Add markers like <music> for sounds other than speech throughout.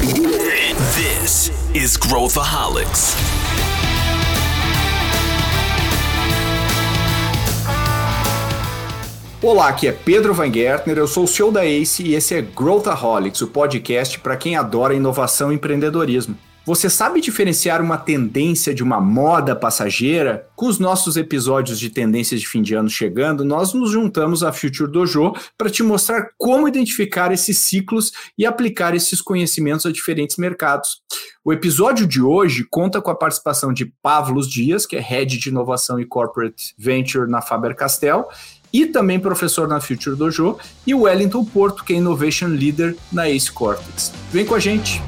This is Growthaholics. Olá, aqui é Pedro Van Gertner, eu sou o CEO da ACE e esse é Growthaholics, o podcast para quem adora inovação e empreendedorismo. Você sabe diferenciar uma tendência de uma moda passageira? Com os nossos episódios de tendências de fim de ano chegando, nós nos juntamos à Future Dojo para te mostrar como identificar esses ciclos e aplicar esses conhecimentos a diferentes mercados. O episódio de hoje conta com a participação de Pavlos Dias, que é Head de Inovação e Corporate Venture na Faber-Castell, e também professor na Future Dojo, e o Wellington Porto, que é Innovation Leader na Ace Cortex. Vem com a gente!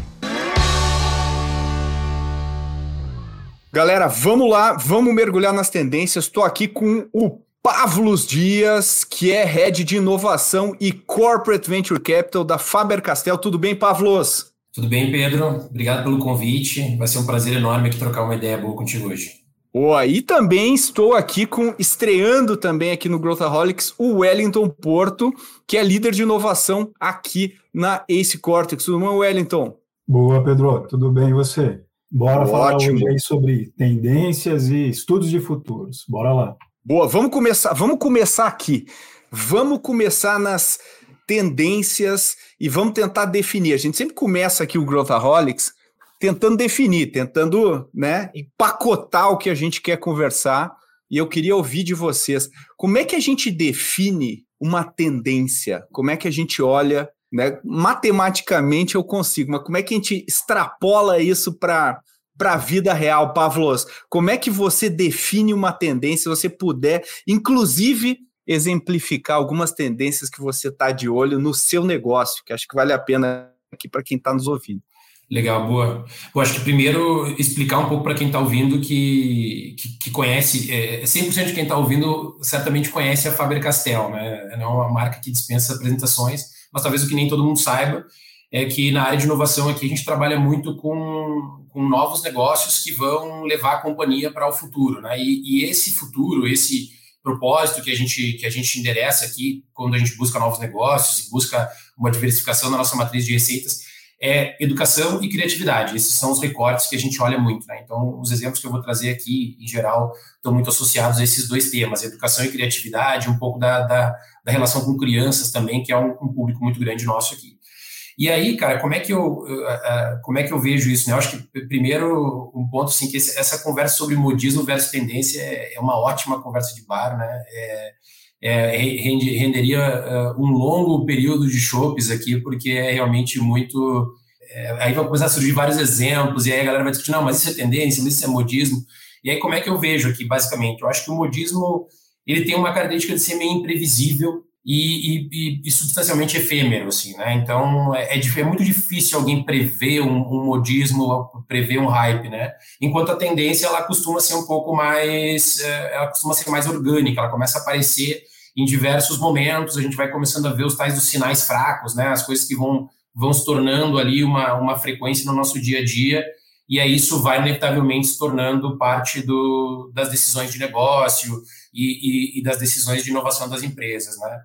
Galera, vamos lá, vamos mergulhar nas tendências. Estou aqui com o Pavlos Dias, que é Head de Inovação e Corporate Venture Capital da Faber-Castell. Tudo bem, Pavlos? Tudo bem, Pedro. Obrigado pelo convite. Vai ser um prazer enorme aqui trocar uma ideia boa contigo hoje. Boa, e também estou aqui com, estreando também aqui no Growthaholics, o Wellington Porto, que é líder de inovação aqui na Ace Cortex. Tudo bom, Wellington? Boa, Pedro. Tudo bem e você? Bora Ótimo. falar hoje aí sobre tendências e estudos de futuros. Bora lá. Boa, vamos começar, vamos começar aqui. Vamos começar nas tendências e vamos tentar definir. A gente sempre começa aqui o Growthaholics tentando definir, tentando né, empacotar o que a gente quer conversar. E eu queria ouvir de vocês. Como é que a gente define uma tendência? Como é que a gente olha? Né? Matematicamente eu consigo, mas como é que a gente extrapola isso para para a vida real, Pavlos? Como é que você define uma tendência, se você puder, inclusive exemplificar algumas tendências que você está de olho no seu negócio, que acho que vale a pena aqui para quem está nos ouvindo. Legal, boa. Eu acho que primeiro explicar um pouco para quem está ouvindo que, que, que, conhece, é, 100% de quem está ouvindo certamente conhece a Faber-Castell, né? É uma marca que dispensa apresentações, mas talvez o que nem todo mundo saiba é que na área de inovação aqui a gente trabalha muito com, com novos negócios que vão levar a companhia para o futuro, né? E, e esse futuro, esse propósito que a gente que a gente endereça aqui quando a gente busca novos negócios e busca uma diversificação na nossa matriz de receitas é educação e criatividade. Esses são os recortes que a gente olha muito. Né? Então, os exemplos que eu vou trazer aqui, em geral, estão muito associados a esses dois temas: educação e criatividade, um pouco da, da, da relação com crianças também, que é um, um, público muito grande nosso aqui. E aí, cara, como é que eu, como é que eu vejo isso? Né? Eu acho que, primeiro, um ponto, assim, que essa conversa sobre modismo versus tendência é, é uma ótima conversa de bar, né? É, é, renderia uh, um longo período de chopes aqui, porque é realmente muito. É, aí vai começar a surgir vários exemplos, e aí a galera vai discutir, não, mas isso é tendência, mas isso é modismo. E aí, como é que eu vejo aqui, basicamente? Eu acho que o modismo ele tem uma característica de ser meio imprevisível e, e, e substancialmente efêmero, assim, né? Então, é, é, é muito difícil alguém prever um, um, modismo, prever um hype, né? Enquanto a tendência, ela costuma ser um pouco mais, é, ela costuma ser mais orgânica, ela começa a aparecer em diversos momentos, a gente vai começando a ver os tais dos sinais fracos, né? As coisas que vão, vão se tornando ali uma, uma frequência no nosso dia a dia, e aí isso vai inevitavelmente se tornando parte do, das decisões de negócio e, e, e das decisões de inovação das empresas, né?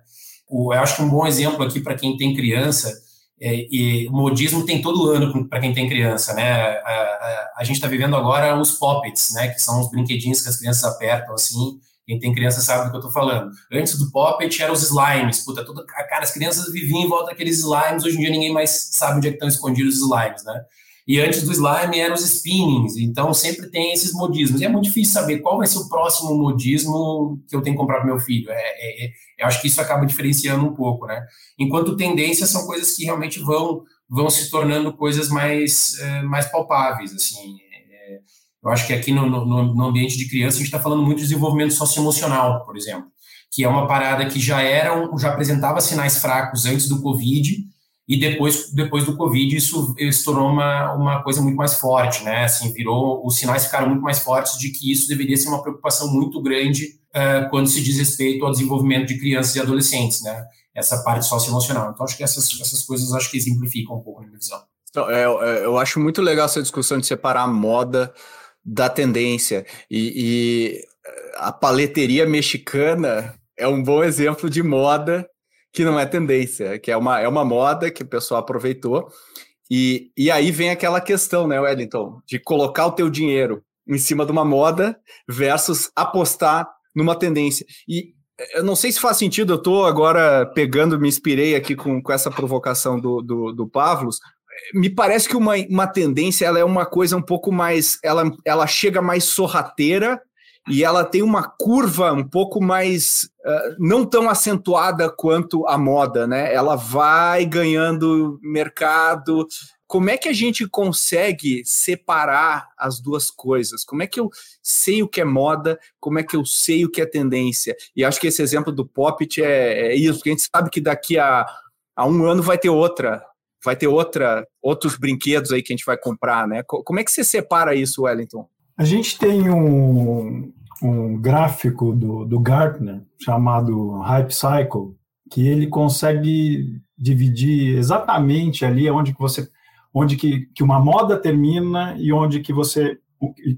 O, eu acho que um bom exemplo aqui para quem tem criança, é, e o modismo tem todo ano para quem tem criança, né? A, a, a gente está vivendo agora os poppets, né? Que são os brinquedinhos que as crianças apertam assim quem tem criança sabe do que eu tô falando. Antes do Poppet eram os slimes. Puta, toda, cara, as crianças viviam em volta daqueles slimes. Hoje em dia ninguém mais sabe onde é estão escondidos os slimes, né? E antes do slime eram os spinnings. Então sempre tem esses modismos. E é muito difícil saber qual vai ser o próximo modismo que eu tenho que comprar para meu filho. É, é, é, eu acho que isso acaba diferenciando um pouco, né? Enquanto tendências são coisas que realmente vão vão se tornando coisas mais, é, mais palpáveis, assim. É, eu acho que aqui no, no, no ambiente de criança a gente está falando muito de desenvolvimento socioemocional, por exemplo, que é uma parada que já era, já apresentava sinais fracos antes do Covid e depois, depois do Covid isso se tornou uma, uma coisa muito mais forte, né? Assim, virou, os sinais ficaram muito mais fortes de que isso deveria ser uma preocupação muito grande uh, quando se diz respeito ao desenvolvimento de crianças e adolescentes, né? Essa parte socioemocional. Então, acho que essas, essas coisas acho que exemplificam um pouco a minha visão. Então, é, é, eu acho muito legal essa discussão de separar a moda da tendência. E, e a paleteria mexicana é um bom exemplo de moda que não é tendência, que é uma, é uma moda que o pessoal aproveitou. E, e aí vem aquela questão, né, Wellington, de colocar o teu dinheiro em cima de uma moda versus apostar numa tendência. E eu não sei se faz sentido, eu estou agora pegando, me inspirei aqui com, com essa provocação do, do, do Pavlos. Me parece que uma, uma tendência ela é uma coisa um pouco mais. Ela, ela chega mais sorrateira e ela tem uma curva um pouco mais uh, não tão acentuada quanto a moda, né? Ela vai ganhando mercado. Como é que a gente consegue separar as duas coisas? Como é que eu sei o que é moda? Como é que eu sei o que é tendência? E acho que esse exemplo do Poppet é, é isso, porque a gente sabe que daqui a, a um ano vai ter outra, vai ter outra, outros brinquedos aí que a gente vai comprar, né? Como é que você separa isso, Wellington? A gente tem um, um gráfico do, do Gartner chamado Hype Cycle, que ele consegue dividir exatamente ali onde que você onde que, que uma moda termina e onde que você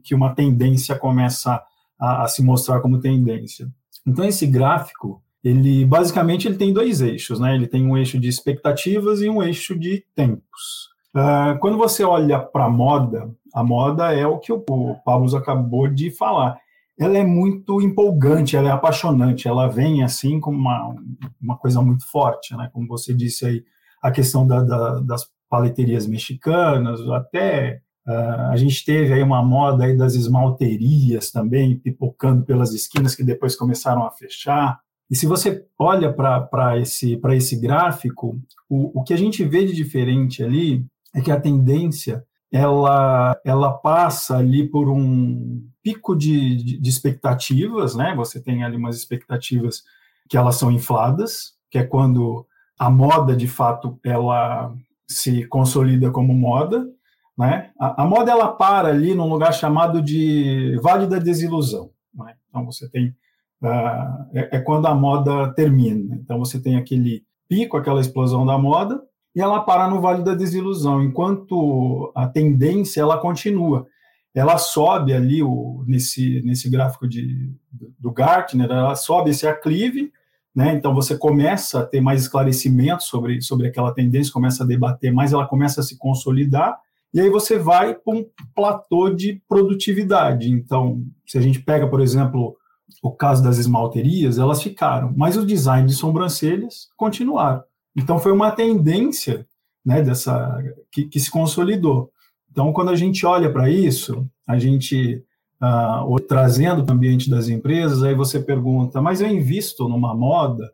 que uma tendência começa a, a, se mostrar como tendência. Então esse gráfico ele basicamente ele tem dois eixos, né? Ele tem um eixo de expectativas e um eixo de tempos. Uh, quando você olha para a moda, a moda é o que o, Pablo acabou de falar ela é muito empolgante, ela é apaixonante, ela vem assim como uma, uma coisa muito forte, né? Como você disse aí, a questão da, da, das paleterias mexicanas, até uh, a gente teve aí uma moda aí das esmalterias também, pipocando pelas esquinas, que depois começaram a fechar. E se você olha para esse, esse gráfico, o, o que a gente vê de diferente ali é que a tendência ela, ela passa ali por um pico de, de, de, expectativas, né? Você tem ali umas expectativas que elas são infladas, que é quando a moda, de fato, ela se consolida como moda, né? A, a moda, ela para ali num lugar chamado de Vale da Desilusão, né? Então, você tem... Uh, é, é quando a moda termina. Então, você tem aquele pico, aquela explosão da moda, e ela para no Vale da Desilusão, enquanto a tendência ela continua. Ela sobe ali o, nesse, nesse gráfico de, do Gartner, ela sobe esse aclive, né? então você começa a ter mais esclarecimento sobre, sobre aquela tendência, começa a debater mais, ela começa a se consolidar, e aí você vai para um platô de produtividade. Então, se a gente pega, por exemplo, o caso das esmalterias, elas ficaram, mas o design de sobrancelhas continuaram. Então foi uma tendência né, dessa que, que se consolidou. Então, quando a gente olha para isso, a gente uh, trazendo para o ambiente das empresas, aí você pergunta, mas eu invisto numa moda,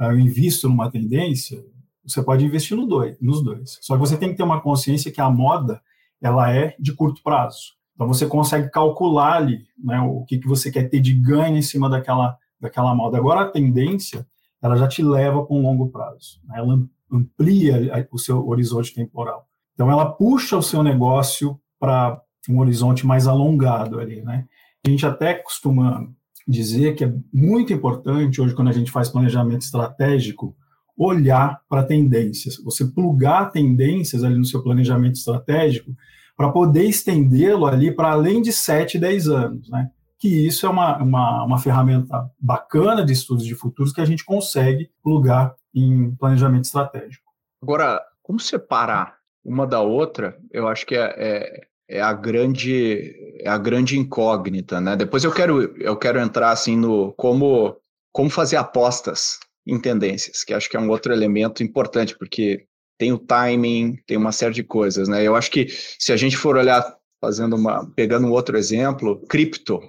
eu invisto numa tendência? Você pode investir no dois, nos dois. Só que você tem que ter uma consciência que a moda ela é de curto prazo. Então você consegue calcular ali né, o que, que você quer ter de ganho em cima daquela, daquela moda. Agora a tendência ela já te leva para um longo prazo. Né? Ela amplia o seu horizonte temporal. Então, ela puxa o seu negócio para um horizonte mais alongado ali, né? A gente até costuma dizer que é muito importante hoje, quando a gente faz planejamento estratégico, olhar para tendências. Você plugar tendências ali no seu planejamento estratégico para poder estendê-lo ali para além de 7, 10 anos, né? Que isso é uma, uma, uma ferramenta bacana de estudos de futuros que a gente consegue plugar em planejamento estratégico. Agora, como separar uma da outra, eu acho que é, é, é, a grande é a grande incógnita, né? Depois eu quero eu quero entrar assim no como como fazer apostas em tendências, que acho que é um outro elemento importante porque tem o timing, tem uma série de coisas, né? Eu acho que se a gente for olhar fazendo uma pegando um outro exemplo, cripto,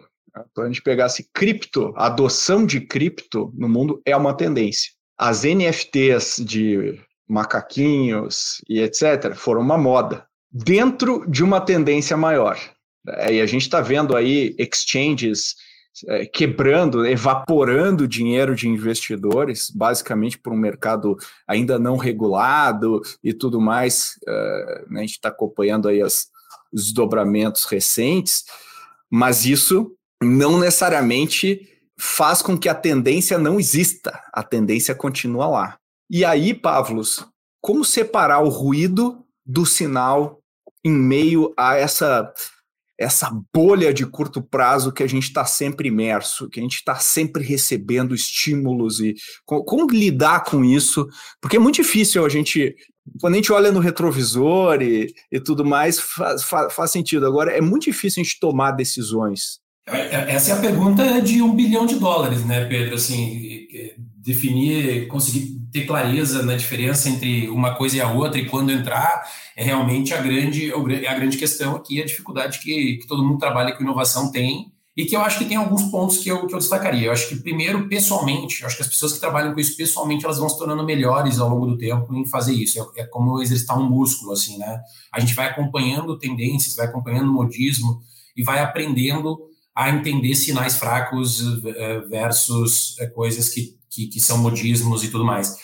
então, a gente pegasse cripto, a adoção de cripto no mundo é uma tendência. As NFTs de macaquinhos e etc. foram uma moda dentro de uma tendência maior. É, e a gente está vendo aí exchanges é, quebrando, evaporando dinheiro de investidores, basicamente por um mercado ainda não regulado e tudo mais. É, né, a gente está acompanhando aí os desdobramentos recentes, mas isso não necessariamente faz com que a tendência não exista, a tendência continua lá. E aí, Pavlos, como separar o ruído do sinal em meio a essa essa bolha de curto prazo que a gente está sempre imerso, que a gente está sempre recebendo estímulos e como, como lidar com isso? Porque é muito difícil a gente quando a gente olha no retrovisor e, e tudo mais, faz, faz, faz sentido. Agora, é muito difícil a gente tomar decisões. É, é, essa é a pergunta de um bilhão de dólares, né, Pedro? Assim, definir, conseguir ter clareza na diferença entre uma coisa e a outra e quando entrar é realmente a grande, a grande questão aqui, a dificuldade que, que todo mundo trabalha com inovação tem e que eu acho que tem alguns pontos que eu, que eu destacaria. Eu acho que, primeiro, pessoalmente, eu acho que as pessoas que trabalham com isso pessoalmente, elas vão se tornando melhores ao longo do tempo em fazer isso. É, é como exercitar um músculo, assim, né? A gente vai acompanhando tendências, vai acompanhando modismo e vai aprendendo a entender sinais fracos eh, versus eh, coisas que, que, que são modismos e tudo mais.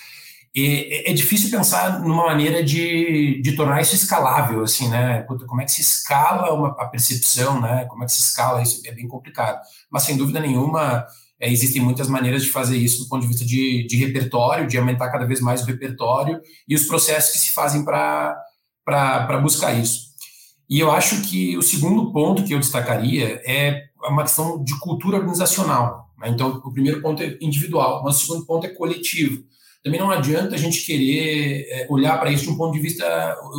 E é difícil pensar numa maneira de, de tornar isso escalável, assim, né? Puta, como é que se escala uma, a percepção, né? Como é que se escala isso? É bem complicado. Mas, sem dúvida nenhuma, é, existem muitas maneiras de fazer isso do ponto de vista de, de repertório, de aumentar cada vez mais o repertório e os processos que se fazem para buscar isso. E eu acho que o segundo ponto que eu destacaria é uma questão de cultura organizacional. Né? Então, o primeiro ponto é individual, mas o segundo ponto é coletivo também não adianta a gente querer é, olhar para isso de um ponto de vista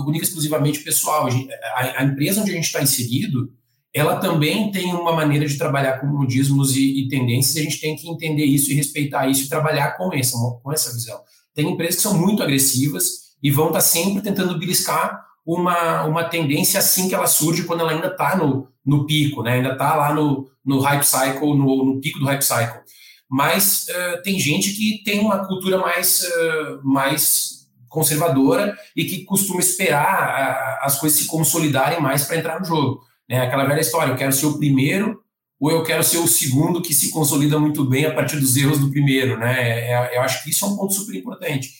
único exclusivamente pessoal. A, a empresa onde a gente está inserido, ela também tem uma maneira de trabalhar com modismos e, e, tendências, e a gente tem que entender isso e respeitar isso e trabalhar com essa, com essa visão. Tem empresas que são muito agressivas e vão estar tá sempre tentando beliscar uma, uma tendência assim que ela surge quando ela ainda está no, no pico, né? ainda está lá no, no hype cycle, no, no pico do hype cycle mas uh, tem gente que tem uma cultura mais, uh, mais conservadora e que costuma esperar as coisas se consolidarem mais para entrar no jogo. Né? Aquela velha história, eu quero ser o primeiro ou eu quero ser o segundo que se consolida muito bem a partir dos erros do primeiro. Né? É, é eu acho que isso é um ponto super importante.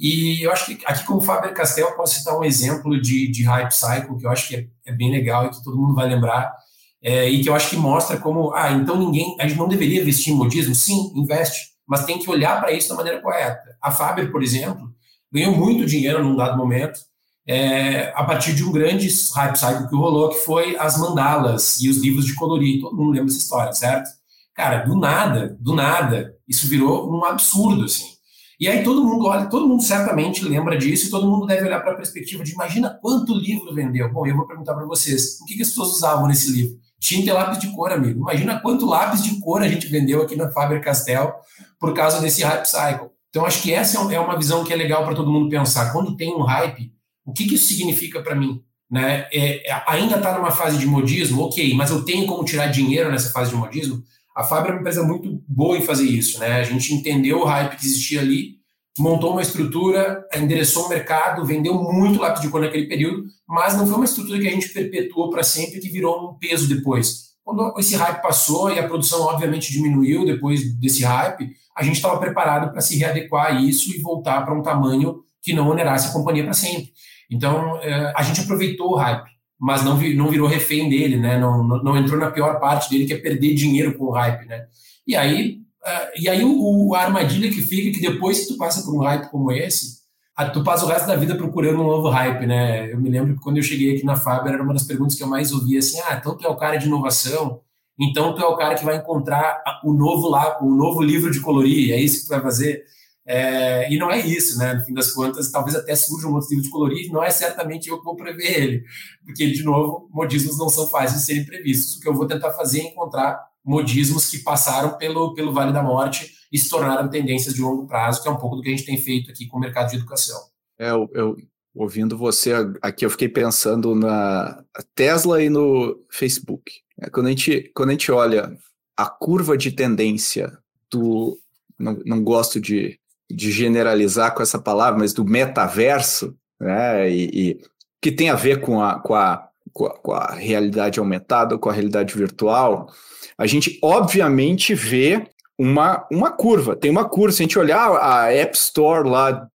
E eu acho que aqui como Faber Castell posso citar um exemplo de, de hype cycle que eu acho que é, é bem legal e que todo mundo vai lembrar, é, e que eu acho que mostra como, ah, então ninguém, a gente não deveria investir em modismo? Sim, investe, mas tem que olhar para isso da maneira correta. A Faber, por exemplo, ganhou muito dinheiro num dado momento, é, a partir de um grande hype cycle que rolou, que foi as mandalas e os livros de colorir. Todo mundo lembra essa história, certo? Cara, do nada, do nada, isso virou um absurdo, assim. E aí todo mundo olha, todo mundo certamente lembra disso e todo mundo deve olhar para a perspectiva de imagina quanto livro vendeu. Bom, eu vou perguntar para vocês, o que, que as pessoas usavam nesse livro? Tinta e lápis de cor, amigo. Imagina quanto lápis de cor a gente vendeu aqui na Faber-Castell por causa desse hype cycle. Então, acho que essa é, é uma visão que é legal para todo mundo pensar. Quando tem um hype, o que, que isso significa para mim? Né? É, é, ainda está numa fase de modismo, ok, mas eu tenho como tirar dinheiro nessa fase de modismo? A Faber é uma empresa muito boa em fazer isso. Né? A gente entendeu o hype que existia ali montou uma estrutura, endereçou o mercado, vendeu muito lápis de cor naquele período, mas não foi uma estrutura que a gente perpetuou para sempre, que virou um peso depois. Quando esse hype passou e a produção obviamente diminuiu depois desse hype, a gente estava preparado para se readequar a isso e voltar para um tamanho que não onerasse a companhia para sempre. Então, é, a gente aproveitou o hype, mas não, não virou refém dele, né? Não, não, não entrou na pior parte dele, que é perder dinheiro com o hype, né? E aí, Uh, e aí o, o, a armadilha que fica é que depois que tu passa por um hype como esse, a, tu passa o resto da vida procurando um novo hype, né? Eu me lembro que quando eu cheguei aqui na Faber, era uma das perguntas que eu mais ouvia, assim, ah, então tu é o cara de inovação, então tu é o cara que vai encontrar o novo lá, o novo livro de colorir, é isso que tu vai fazer. É, e não é isso, né? No fim das contas, talvez até surja um outro livro de colorir, não é certamente eu que vou prever ele, porque, de novo, modismos não são fáceis de serem previstos. O que eu vou tentar fazer é encontrar modismos que passaram pelo, pelo Vale da Morte e se tornaram tendências de longo prazo, que é um pouco do que a gente tem feito aqui com o mercado de educação. É, eu, eu ouvindo você aqui, eu fiquei pensando na Tesla e no Facebook. É, quando, a gente, quando a gente olha a curva de tendência do. Não, não gosto de, de generalizar com essa palavra, mas do metaverso, né, e, e que tem a ver com a, com a, com a, com a realidade aumentada, com a realidade virtual, a gente obviamente vê uma, uma curva, tem uma curva. Se a gente olhar a App Store lá,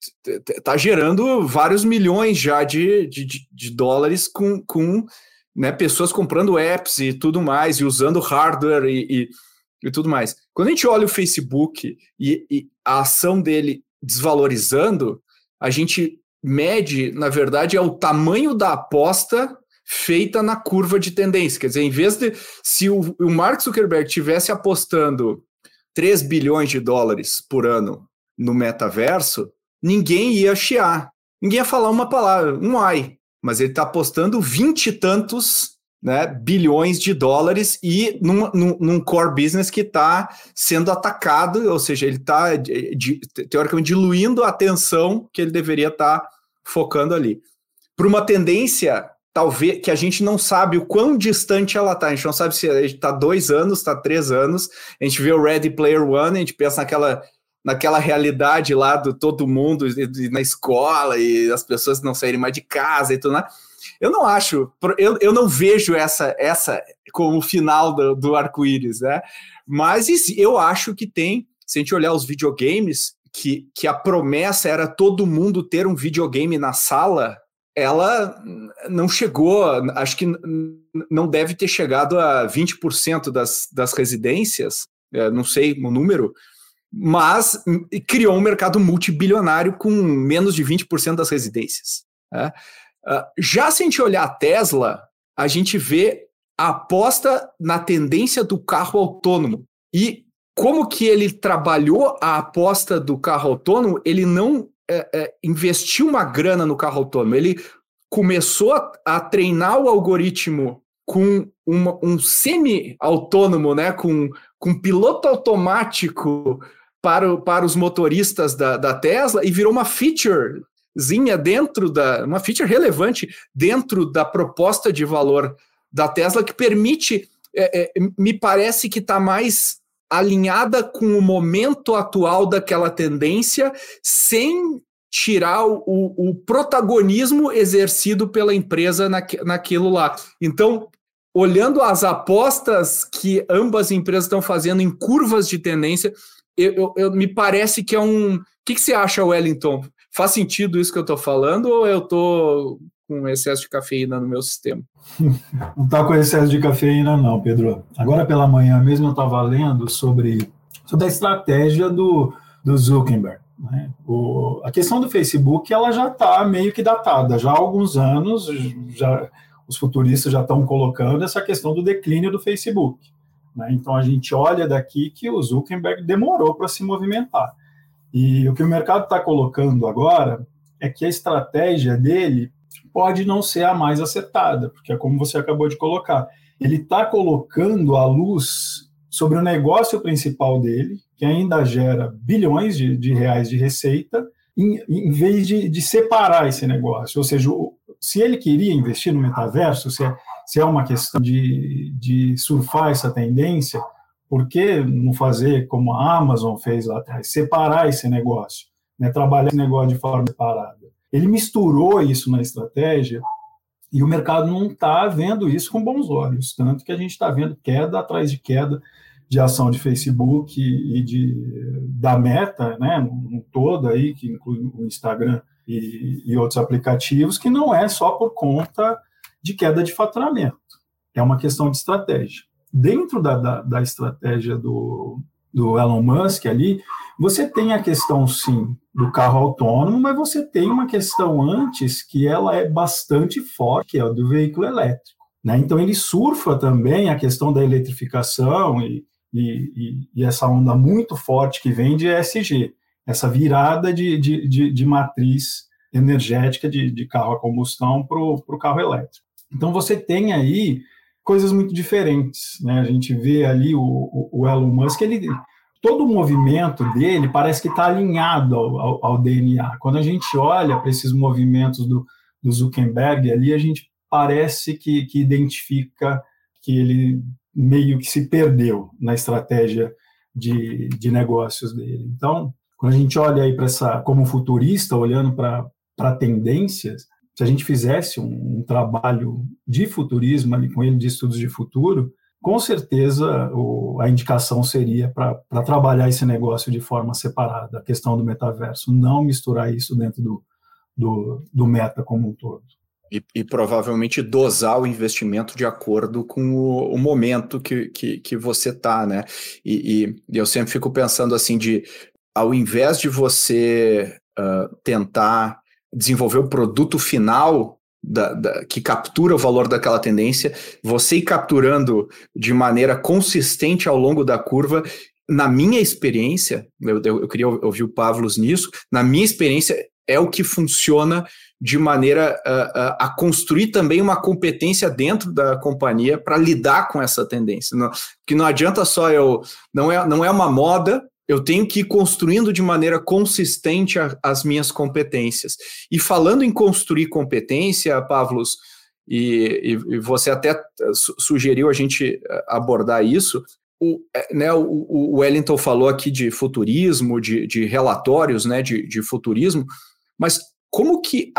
está gerando vários milhões já de, de, de dólares com, com né, pessoas comprando apps e tudo mais, e usando hardware e, e, e tudo mais. Quando a gente olha o Facebook e, e a ação dele desvalorizando, a gente mede, na verdade, é o tamanho da aposta feita na curva de tendência. Quer dizer, em vez de se o, o Mark Zuckerberg tivesse apostando 3 bilhões de dólares por ano no metaverso, ninguém ia chiar. ninguém ia falar uma palavra, um ai, mas ele está apostando vinte e tantos né, bilhões de dólares e num, num, num core business que está sendo atacado, ou seja, ele está teoricamente diluindo a atenção que ele deveria estar tá focando ali. Para uma tendência, talvez, que a gente não sabe o quão distante ela está, a gente não sabe se está dois anos, está três anos, a gente vê o Ready Player One, a gente pensa naquela naquela realidade lá do todo mundo na escola e as pessoas não saírem mais de casa e tudo mais. Eu não acho, eu, eu não vejo essa essa como o final do, do arco-íris, né? Mas eu acho que tem, se a gente olhar os videogames, que, que a promessa era todo mundo ter um videogame na sala, ela não chegou, acho que não deve ter chegado a 20% das, das residências, é, não sei o número, mas criou um mercado multibilionário com menos de 20% das residências. Né? Uh, já se a gente olhar a Tesla, a gente vê a aposta na tendência do carro autônomo. E como que ele trabalhou a aposta do carro autônomo, ele não é, é, investiu uma grana no carro autônomo, ele começou a, a treinar o algoritmo com uma, um semi-autônomo, né, com, com piloto automático para, para os motoristas da, da Tesla e virou uma featurezinha dentro da. uma feature relevante dentro da proposta de valor da Tesla que permite. É, é, me parece que está mais alinhada com o momento atual daquela tendência, sem tirar o, o protagonismo exercido pela empresa naque, naquilo lá. Então, olhando as apostas que ambas empresas estão fazendo em curvas de tendência, eu, eu, eu, me parece que é um. O que, que você acha, Wellington? Faz sentido isso que eu estou falando ou eu estou com excesso de cafeína no meu sistema? <laughs> não está com excesso de cafeína, não, Pedro. Agora pela manhã mesmo eu estava lendo sobre, sobre a estratégia do, do Zuckerberg. Né? O, a questão do Facebook ela já está meio que datada. Já há alguns anos, já, os futuristas já estão colocando essa questão do declínio do Facebook. Né? Então a gente olha daqui que o Zuckerberg demorou para se movimentar. E o que o mercado está colocando agora é que a estratégia dele pode não ser a mais acertada, porque é como você acabou de colocar. Ele está colocando a luz sobre o negócio principal dele, que ainda gera bilhões de, de reais de receita, em, em vez de, de, separar esse negócio. Ou seja, se ele queria investir no metaverso, se é, se é uma questão de, de surfar essa tendência, por que não fazer como a Amazon fez lá atrás, separar esse negócio, né, trabalhar esse negócio de forma separada? Ele misturou isso na estratégia e o mercado não está vendo isso com bons olhos, tanto que a gente está vendo queda atrás de queda de ação de Facebook e de da Meta, né, um todo aí que inclui o Instagram e, e outros aplicativos, que não é só por conta de queda de faturamento. É uma questão de estratégia. Dentro da, da, da estratégia do, do Elon Musk ali, você tem a questão, sim, do carro autônomo, mas você tem uma questão antes que ela é bastante forte, que é a do veículo elétrico. Né? Então, ele surfa também a questão da eletrificação e, e, e, essa onda muito forte que vem de ESG, essa virada de, de, de, de matriz energética de, de carro a combustão para o carro elétrico. Então você tem aí coisas muito diferentes, né? A gente vê ali o, o Elon Musk, ele todo o movimento dele parece que está alinhado ao, ao, ao, DNA. Quando a gente olha para esses movimentos do, do, Zuckerberg ali, a gente parece que, que identifica que ele meio que se perdeu na estratégia de, de negócios dele. Então, quando a gente olha aí para essa, como futurista, olhando para tendências, se a gente fizesse um, um trabalho de futurismo ali com ele, de estudos de futuro, com certeza o, a indicação seria para trabalhar esse negócio de forma separada, a questão do metaverso, não misturar isso dentro do, do, do meta como um todo. E, e, provavelmente dosar o investimento de acordo com o, o momento que, que, que você está, né? E, e, eu sempre fico pensando assim de, ao invés de você uh, tentar desenvolver o produto final da, da, que captura o valor daquela tendência, você ir capturando de maneira consistente ao longo da curva. Na minha experiência, eu, eu, queria ouvir o Pavlos nisso, na minha experiência, é o que funciona de maneira a, a construir também uma competência dentro da companhia para lidar com essa tendência. Não, que não adianta só eu. Não é, não é uma moda, eu tenho que ir construindo de maneira consistente a, as minhas competências. E falando em construir competência, Pavlos, e, e, e você até sugeriu a gente eh, abordar isso, o, é, né, o, o Wellington falou aqui de futurismo, de, de relatórios né, de, de futurismo, mas como que,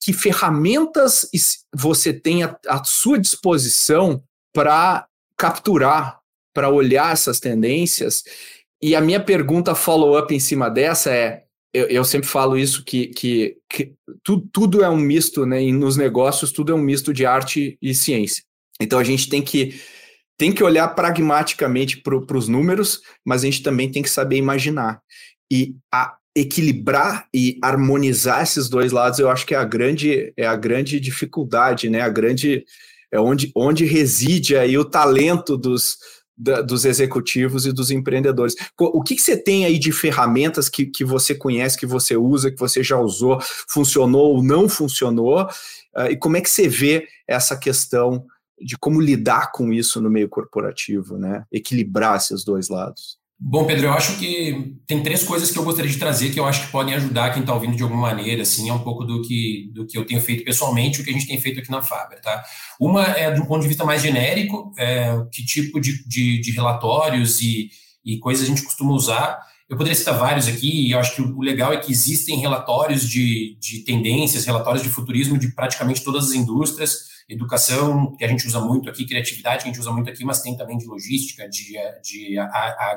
que ferramentas você tem à, à sua disposição para capturar, para olhar essas tendências? E a minha pergunta follow-up em cima dessa é: eu, eu sempre falo isso, que, que, que tu, tudo é um misto, né? E nos negócios, tudo é um misto de arte e ciência. Então a gente tem que tem que olhar pragmaticamente para os números, mas a gente também tem que saber imaginar. E a, equilibrar e harmonizar esses dois lados, eu acho que é a grande, é a grande dificuldade, né? A grande é onde, onde reside aí o talento dos, da, dos executivos e dos empreendedores. O que, que, você tem aí de ferramentas que, que você conhece, que você usa, que você já usou, funcionou ou não funcionou? Uh, e como é que você vê essa questão de como lidar com isso no meio corporativo, né? Equilibrar esses dois lados. Bom, Pedro, eu acho que tem três coisas que eu gostaria de trazer que eu acho que podem ajudar quem está ouvindo de alguma maneira, assim, é um pouco do que, do que eu tenho feito pessoalmente, o que a gente tem feito aqui na Faber, tá? Uma é de um ponto de vista mais genérico, é, que tipo de, de, de relatórios e, e coisas a gente costuma usar. Eu poderia citar vários aqui, e eu acho que o legal é que existem relatórios de, de tendências, relatórios de futurismo de praticamente todas as indústrias, educação, que a gente usa muito aqui, criatividade, que a gente usa muito aqui, mas tem também de logística, de, de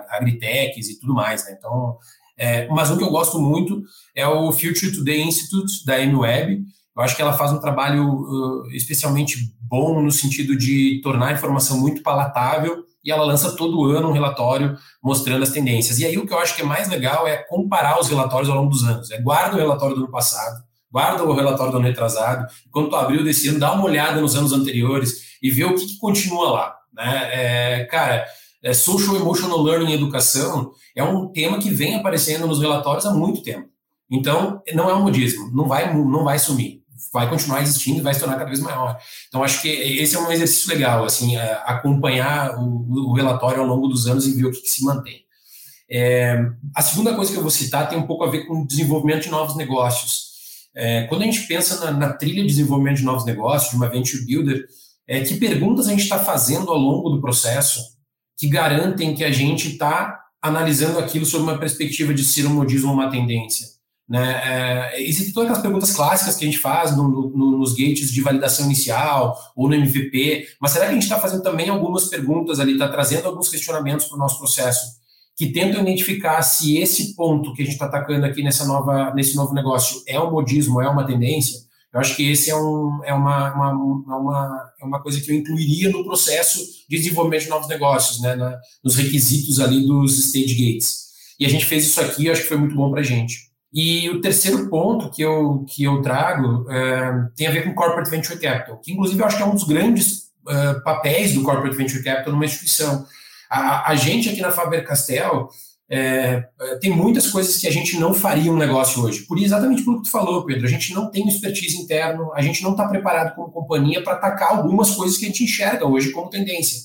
agritechs e tudo mais, né? Então, é, mas um que eu gosto muito é o Future Today Institute, da MWeb. Eu acho que ela faz um trabalho uh, especialmente bom no sentido de tornar a informação muito palatável e ela lança todo ano um relatório mostrando as tendências. E aí o que eu acho que é mais legal é comparar os relatórios ao longo dos anos. É, guarda o relatório do ano passado, guarda o relatório do ano retrasado, quando tu abriu desse ano, dá uma olhada nos anos anteriores e vê o que, que continua lá. Né? É, cara, é, Social Emotional Learning e Educação é um tema que vem aparecendo nos relatórios há muito tempo. Então, não é um modismo, não vai, não vai sumir, vai continuar existindo e vai se tornar cada vez maior. Então, acho que esse é um exercício legal, assim, é, acompanhar o, o, relatório ao longo dos anos e ver o que, que se mantém. É, a segunda coisa que eu vou citar tem um pouco a ver com o desenvolvimento de novos negócios. É, quando a gente pensa na, na, trilha de desenvolvimento de novos negócios, de uma venture builder, é, que perguntas a gente está fazendo ao longo do processo que garantem que a gente está analisando aquilo sob uma perspectiva de ser um modismo ou uma tendência? Né? É, existem todas aquelas perguntas clássicas que a gente faz no, no, nos gates de validação inicial ou no MVP, mas será que a gente está fazendo também algumas perguntas ali, está trazendo alguns questionamentos para o nosso processo que tentam identificar se esse ponto que a gente está atacando aqui nessa nova, nesse novo negócio é um modismo, é uma tendência, eu acho que esse é, um, é, uma, uma, uma, é uma coisa que eu incluiria no processo de desenvolvimento de novos negócios, né, na, nos requisitos ali dos stage gates. E a gente fez isso aqui, eu acho que foi muito bom para a gente. E o terceiro ponto que eu, que eu trago é, tem a ver com Corporate Venture Capital, que inclusive eu acho que é um dos grandes uh, papéis do Corporate Venture Capital numa instituição. A, a gente aqui na Faber-Castell é, é, tem muitas coisas que a gente não faria um negócio hoje. Por exatamente pelo que tu falou, Pedro. A gente não tem expertise interno, a gente não está preparado como companhia para atacar algumas coisas que a gente enxerga hoje como tendência.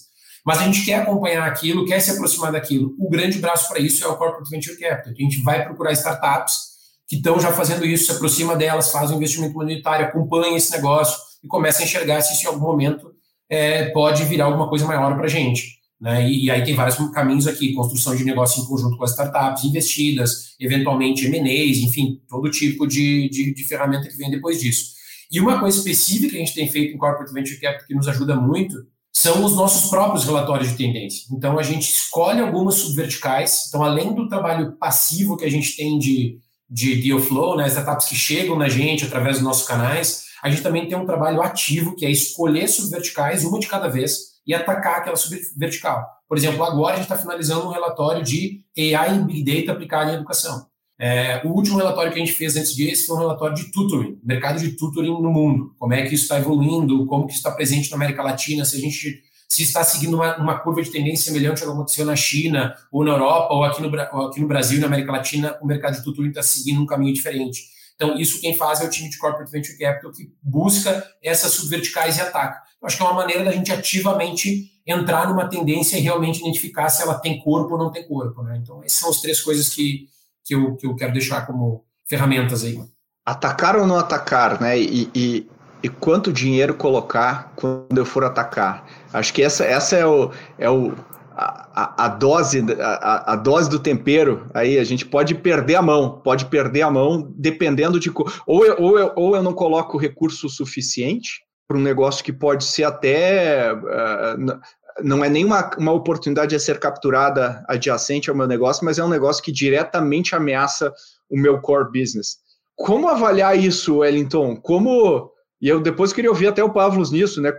Mas a gente quer acompanhar aquilo, quer se aproximar daquilo. O grande braço para isso é o Corporate Venture Capital. A gente vai procurar startups que estão já fazendo isso, se aproxima delas, faz um investimento monetário, acompanha esse negócio e começa a enxergar se isso em algum momento é, pode virar alguma coisa maior para a gente. Né? E, e, aí tem vários caminhos aqui, construção de negócio em conjunto com as startups investidas, eventualmente M&As, enfim, todo tipo de, de, de, ferramenta que vem depois disso. E uma coisa específica que a gente tem feito em Corporate Venture Capital que nos ajuda muito são os nossos próprios relatórios de tendência. Então, a gente escolhe algumas subverticais. Então, além do trabalho passivo que a gente tem de, de deal flow, né, startups que chegam na gente através dos nossos canais, a gente também tem um trabalho ativo, que é escolher subverticais, uma de cada vez, e atacar aquela subvertical. Por exemplo, agora a gente está finalizando um relatório de AI e Big Data aplicado em educação. É, o último relatório que a gente fez antes disso foi um relatório de tutoring, mercado de tutoring no mundo, como é que isso está evoluindo, como que está presente na América Latina, se a gente se está seguindo uma, uma curva de tendência semelhante ao que aconteceu na China, ou na Europa, ou aqui no, ou aqui no Brasil na América Latina, o mercado de tutoring está seguindo um caminho diferente. Então, isso quem faz é o time de Corporate Venture Capital, que busca essas subverticais e ataca. Acho que é uma maneira da gente ativamente entrar numa tendência e realmente identificar se ela tem corpo ou não tem corpo. Né? Então, essas são as três coisas que, que, eu, que eu quero deixar como ferramentas aí. Atacar ou não atacar, né? E, e, e quanto dinheiro colocar quando eu for atacar? Acho que essa, essa é o, é o, a, a, dose a, a, dose do tempero aí a gente pode perder a mão pode perder a mão dependendo de ou eu, ou eu, ou eu não coloco recurso suficiente para um negócio que pode ser até uh, não é nenhuma uma oportunidade a ser capturada adjacente ao meu negócio mas é um negócio que diretamente ameaça o meu core business como avaliar isso Wellington como e eu depois queria ouvir até o Pavlos nisso, né?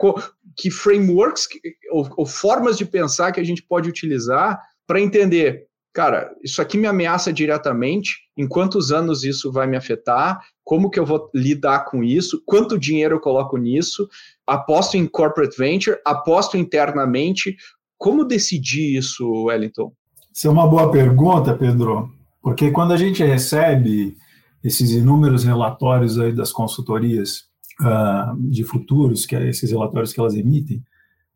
Que frameworks ou, ou formas de pensar que a gente pode utilizar para entender, cara, isso aqui me ameaça diretamente, em quantos anos isso vai me afetar, como que eu vou lidar com isso, quanto dinheiro eu coloco nisso, aposto em corporate venture, aposto internamente, como decidir isso, Wellington? Isso é uma boa pergunta, Pedro, porque quando a gente recebe esses inúmeros relatórios aí das consultorias uh, de futuros, que é esses relatórios que elas emitem,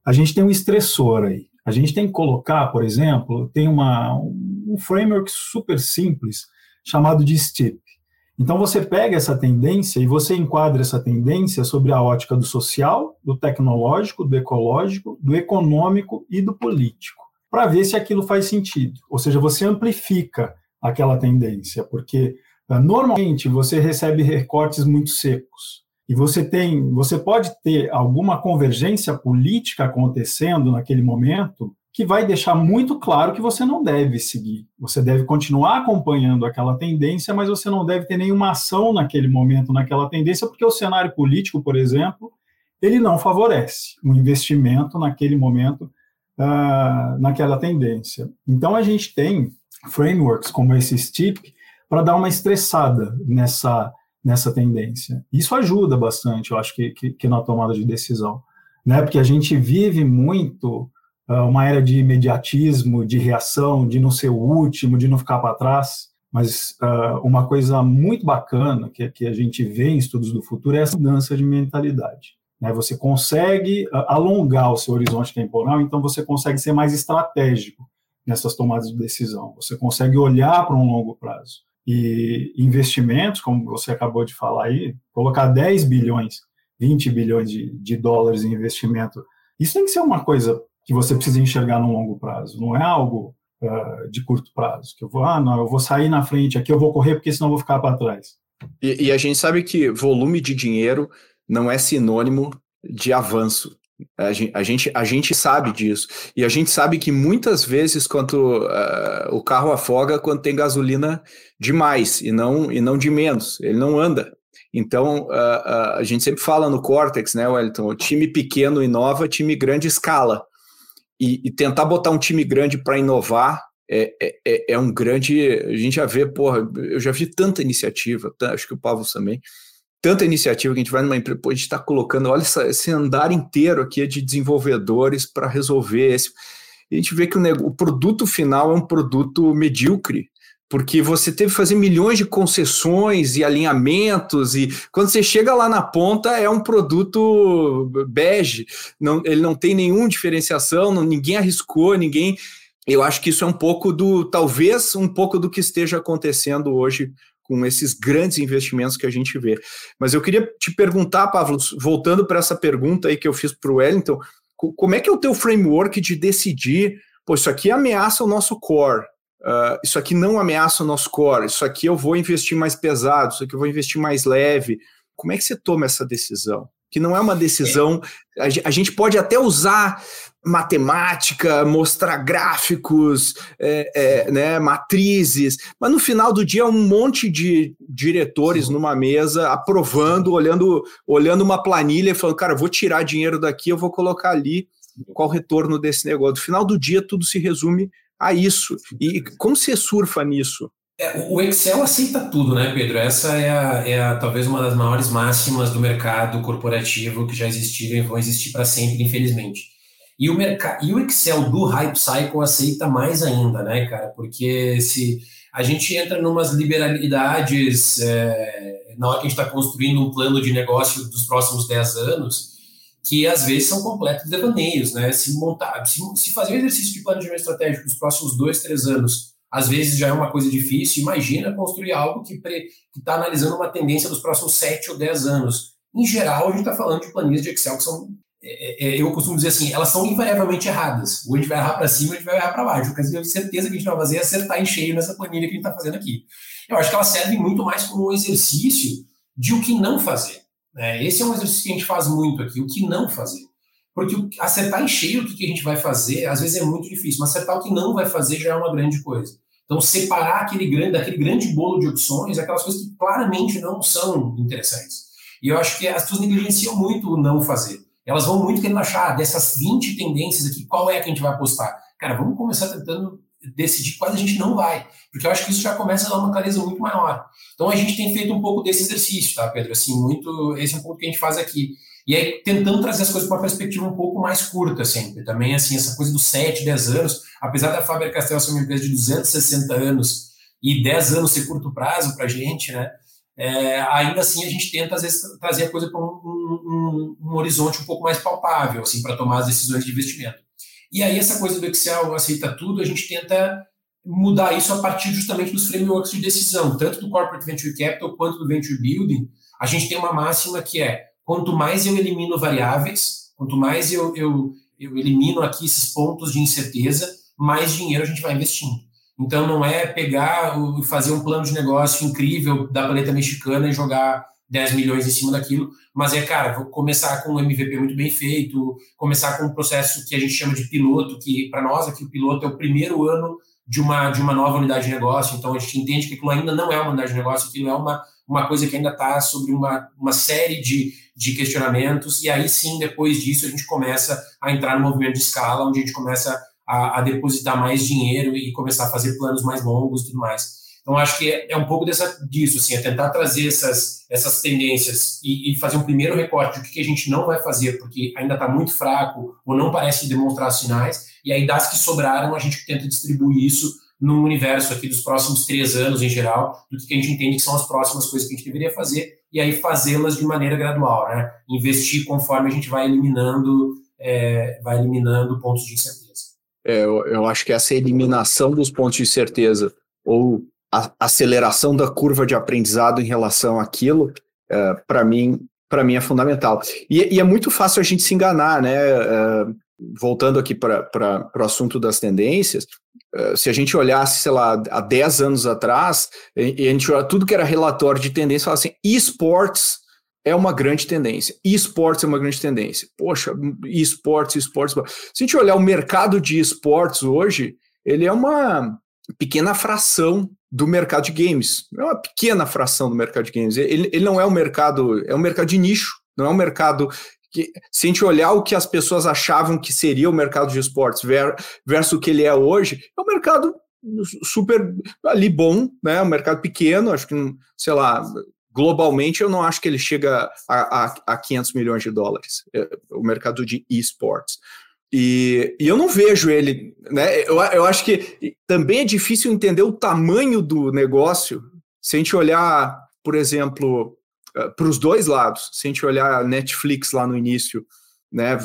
a gente tem um estressor aí. A gente tem que colocar, por exemplo, tem uma, um framework super simples chamado de STIP. Então você pega essa tendência e você enquadra essa tendência sobre a ótica do social, do tecnológico, do ecológico, do econômico e do político, para ver se aquilo faz sentido. Ou seja, você amplifica aquela tendência, porque uh, normalmente você recebe recortes muito secos e você tem, você pode ter alguma convergência política acontecendo naquele momento que vai deixar muito claro que você não deve seguir. Você deve continuar acompanhando aquela tendência, mas você não deve ter nenhuma ação naquele momento, naquela tendência, porque o cenário político, por exemplo, ele não favorece o investimento naquele momento, uh, naquela tendência. Então a gente tem frameworks como esse STIP para dar uma estressada nessa nessa tendência. Isso ajuda bastante, eu acho que, que, que na tomada de decisão, né? Porque a gente vive muito uh, uma era de imediatismo, de reação, de não ser o último, de não ficar para trás. Mas uh, uma coisa muito bacana que, que a gente vê em estudos do futuro é essa mudança de mentalidade. Né? Você consegue uh, alongar o seu horizonte temporal, então você consegue ser mais estratégico nessas tomadas de decisão. Você consegue olhar para um longo prazo e investimentos, como você acabou de falar aí, colocar 10 bilhões, 20 bilhões de, de dólares em investimento, isso tem que ser uma coisa que você precisa enxergar no longo prazo, não é algo uh, de curto prazo, que eu vou, ah, não, eu vou sair na frente aqui, eu vou correr porque senão eu vou ficar para trás. E, e a gente sabe que volume de dinheiro não é sinônimo de avanço. A gente, a gente, sabe disso. E a gente sabe que muitas vezes, quando uh, o carro afoga, quando tem gasolina demais e não, e não de menos, ele não anda. Então, uh, uh, a gente sempre fala no Cortex, né, Wellington? Time pequeno inova, time grande escala. E, e tentar botar um time grande para inovar é, é, é, é um grande. A gente já vê, porra, eu já vi tanta iniciativa, acho que o Pavos também tanta iniciativa que a gente vai numa empresa, a gente está colocando, olha essa, esse andar inteiro aqui é de desenvolvedores para resolver esse. E a gente vê que o, o produto final é um produto medíocre, porque você teve que fazer milhões de concessões e alinhamentos, e quando você chega lá na ponta é um produto bege, não, ele não tem nenhuma diferenciação, não, ninguém arriscou, ninguém. Eu acho que isso é um pouco do, talvez um pouco do que esteja acontecendo hoje com esses grandes investimentos que a gente vê. Mas eu queria te perguntar, Pablo, voltando para essa pergunta aí que eu fiz para o Wellington, como é que é o teu framework de decidir, pô, isso aqui ameaça o nosso core, uh, isso aqui não ameaça o nosso core, isso aqui eu vou investir mais pesado, isso aqui eu vou investir mais leve. Como é que você toma essa decisão? Que não é uma decisão. A gente pode até usar matemática, mostrar gráficos, é, é, né, matrizes, mas no final do dia é um monte de diretores numa mesa aprovando, olhando, olhando uma planilha e falando, cara, vou tirar dinheiro daqui, eu vou colocar ali qual o retorno desse negócio. No final do dia tudo se resume a isso. E como você surfa nisso? É, o Excel aceita tudo, né, Pedro? Essa é, a, é a, talvez uma das maiores máximas do mercado corporativo que já existiram e vão existir para sempre, infelizmente. E o, e o Excel do Hype Cycle aceita mais ainda, né, cara? Porque se a gente entra numas liberalidades é, na hora que a gente está construindo um plano de negócio dos próximos 10 anos, que às vezes são completos devaneios, né? Se montar, se, se fazer um exercício de planejamento estratégico dos próximos dois, três anos, às vezes já é uma coisa difícil. Imagina construir algo que está analisando uma tendência dos próximos sete ou dez anos. Em geral, a gente está falando de planilhas de Excel que são, eu costumo dizer assim, elas são invariavelmente erradas. Ou a gente vai errar para cima, ou a gente vai errar para baixo. O que eu tenho certeza que a gente vai fazer é acertar em cheio nessa planilha que a gente está fazendo aqui. Eu acho que elas servem muito mais como um exercício de o que não fazer. É, esse é um exercício que a gente faz muito aqui, o que não fazer. Porque acertar em cheio o que a gente vai fazer, às vezes é muito difícil, mas acertar o que não vai fazer já é uma grande coisa. Então, separar aquele grande, daquele grande bolo de opções, aquelas coisas que claramente não são interessantes. E eu acho que as pessoas negligenciam muito o não fazer. Elas vão muito querendo achar ah, dessas 20 tendências aqui, qual é que a gente vai apostar. Cara, vamos começar tentando decidir quais a gente não vai, porque eu acho que isso já começa a dar uma clareza muito maior. Então a gente tem feito um pouco desse exercício, tá, Pedro? Assim, muito, esse é um ponto que a gente faz aqui. E aí tentando trazer as coisas para uma perspectiva um pouco mais curta sempre. Também assim, essa coisa dos 7, 10 anos, apesar da Faber-Castell ser uma empresa de 260 anos e 10 anos ser curto prazo para a gente, né? É, ainda assim a gente tenta às vezes trazer a coisa para um, um, um, horizonte um pouco mais palpável, assim, para tomar as decisões de investimento. E aí essa coisa do Excel aceita tudo, a gente tenta mudar isso a partir justamente dos frameworks de decisão, tanto do Corporate Venture Capital quanto do Venture Building. A gente tem uma máxima que é, quanto mais eu elimino variáveis, quanto mais eu, eu, eu elimino aqui esses pontos de incerteza, mais dinheiro a gente vai investindo. Então não é pegar e fazer um plano de negócio incrível da paleta mexicana e jogar 10 milhões em cima daquilo, mas é, cara, vou começar com um MVP muito bem feito, começar com um processo que a gente chama de piloto, que para nós aqui o piloto é o primeiro ano de uma, de uma nova unidade de negócio, então a gente entende que aquilo ainda não é uma unidade de negócio, aquilo é uma, uma coisa que ainda está sobre uma, uma série de, de questionamentos, e aí sim, depois disso, a gente começa a entrar no movimento de escala, onde a gente começa a, a depositar mais dinheiro e começar a fazer planos mais longos e tudo mais. Então, acho que é, é, um pouco dessa, disso, assim, é tentar trazer essas, essas tendências e, e fazer um primeiro recorte do que a gente não vai fazer, porque ainda está muito fraco ou não parece demonstrar sinais, e aí das que sobraram, a gente tenta distribuir isso no universo aqui dos próximos três anos em geral, do que a gente entende que são as próximas coisas que a gente deveria fazer, e aí fazê-las de maneira gradual, né? Investir conforme a gente vai eliminando, é, vai eliminando pontos de incerteza. É, eu, eu acho que essa eliminação dos pontos de certeza ou a aceleração da curva de aprendizado em relação àquilo, é, para mim, para mim é fundamental. E, e, é muito fácil a gente se enganar, né? É, voltando aqui para o assunto das tendências, é, se a gente olhasse, sei lá, há 10 anos atrás, e a gente olha tudo que era relatório de tendência, fala assim, esportes é uma grande tendência. Esportes é uma grande tendência. Poxa, esportes, esportes. Se a gente olhar o mercado de esportes hoje, ele é uma pequena fração do mercado de games. É uma pequena fração do mercado de games. Ele, ele não é um mercado, é um mercado de nicho, não é um mercado que, se a gente olhar o que as pessoas achavam que seria o mercado de esportes versus o que ele é hoje, é um mercado super ali bom, né? Um mercado pequeno, acho que, sei lá, globalmente eu não acho que ele chega a, a, a 500 milhões de dólares, é, o mercado de esportes. E, e, eu não vejo ele, né? Eu, eu acho que também é difícil entender o tamanho do negócio se a gente olhar, por exemplo, eh, para os dois lados. Se a gente olhar Netflix lá no início, né?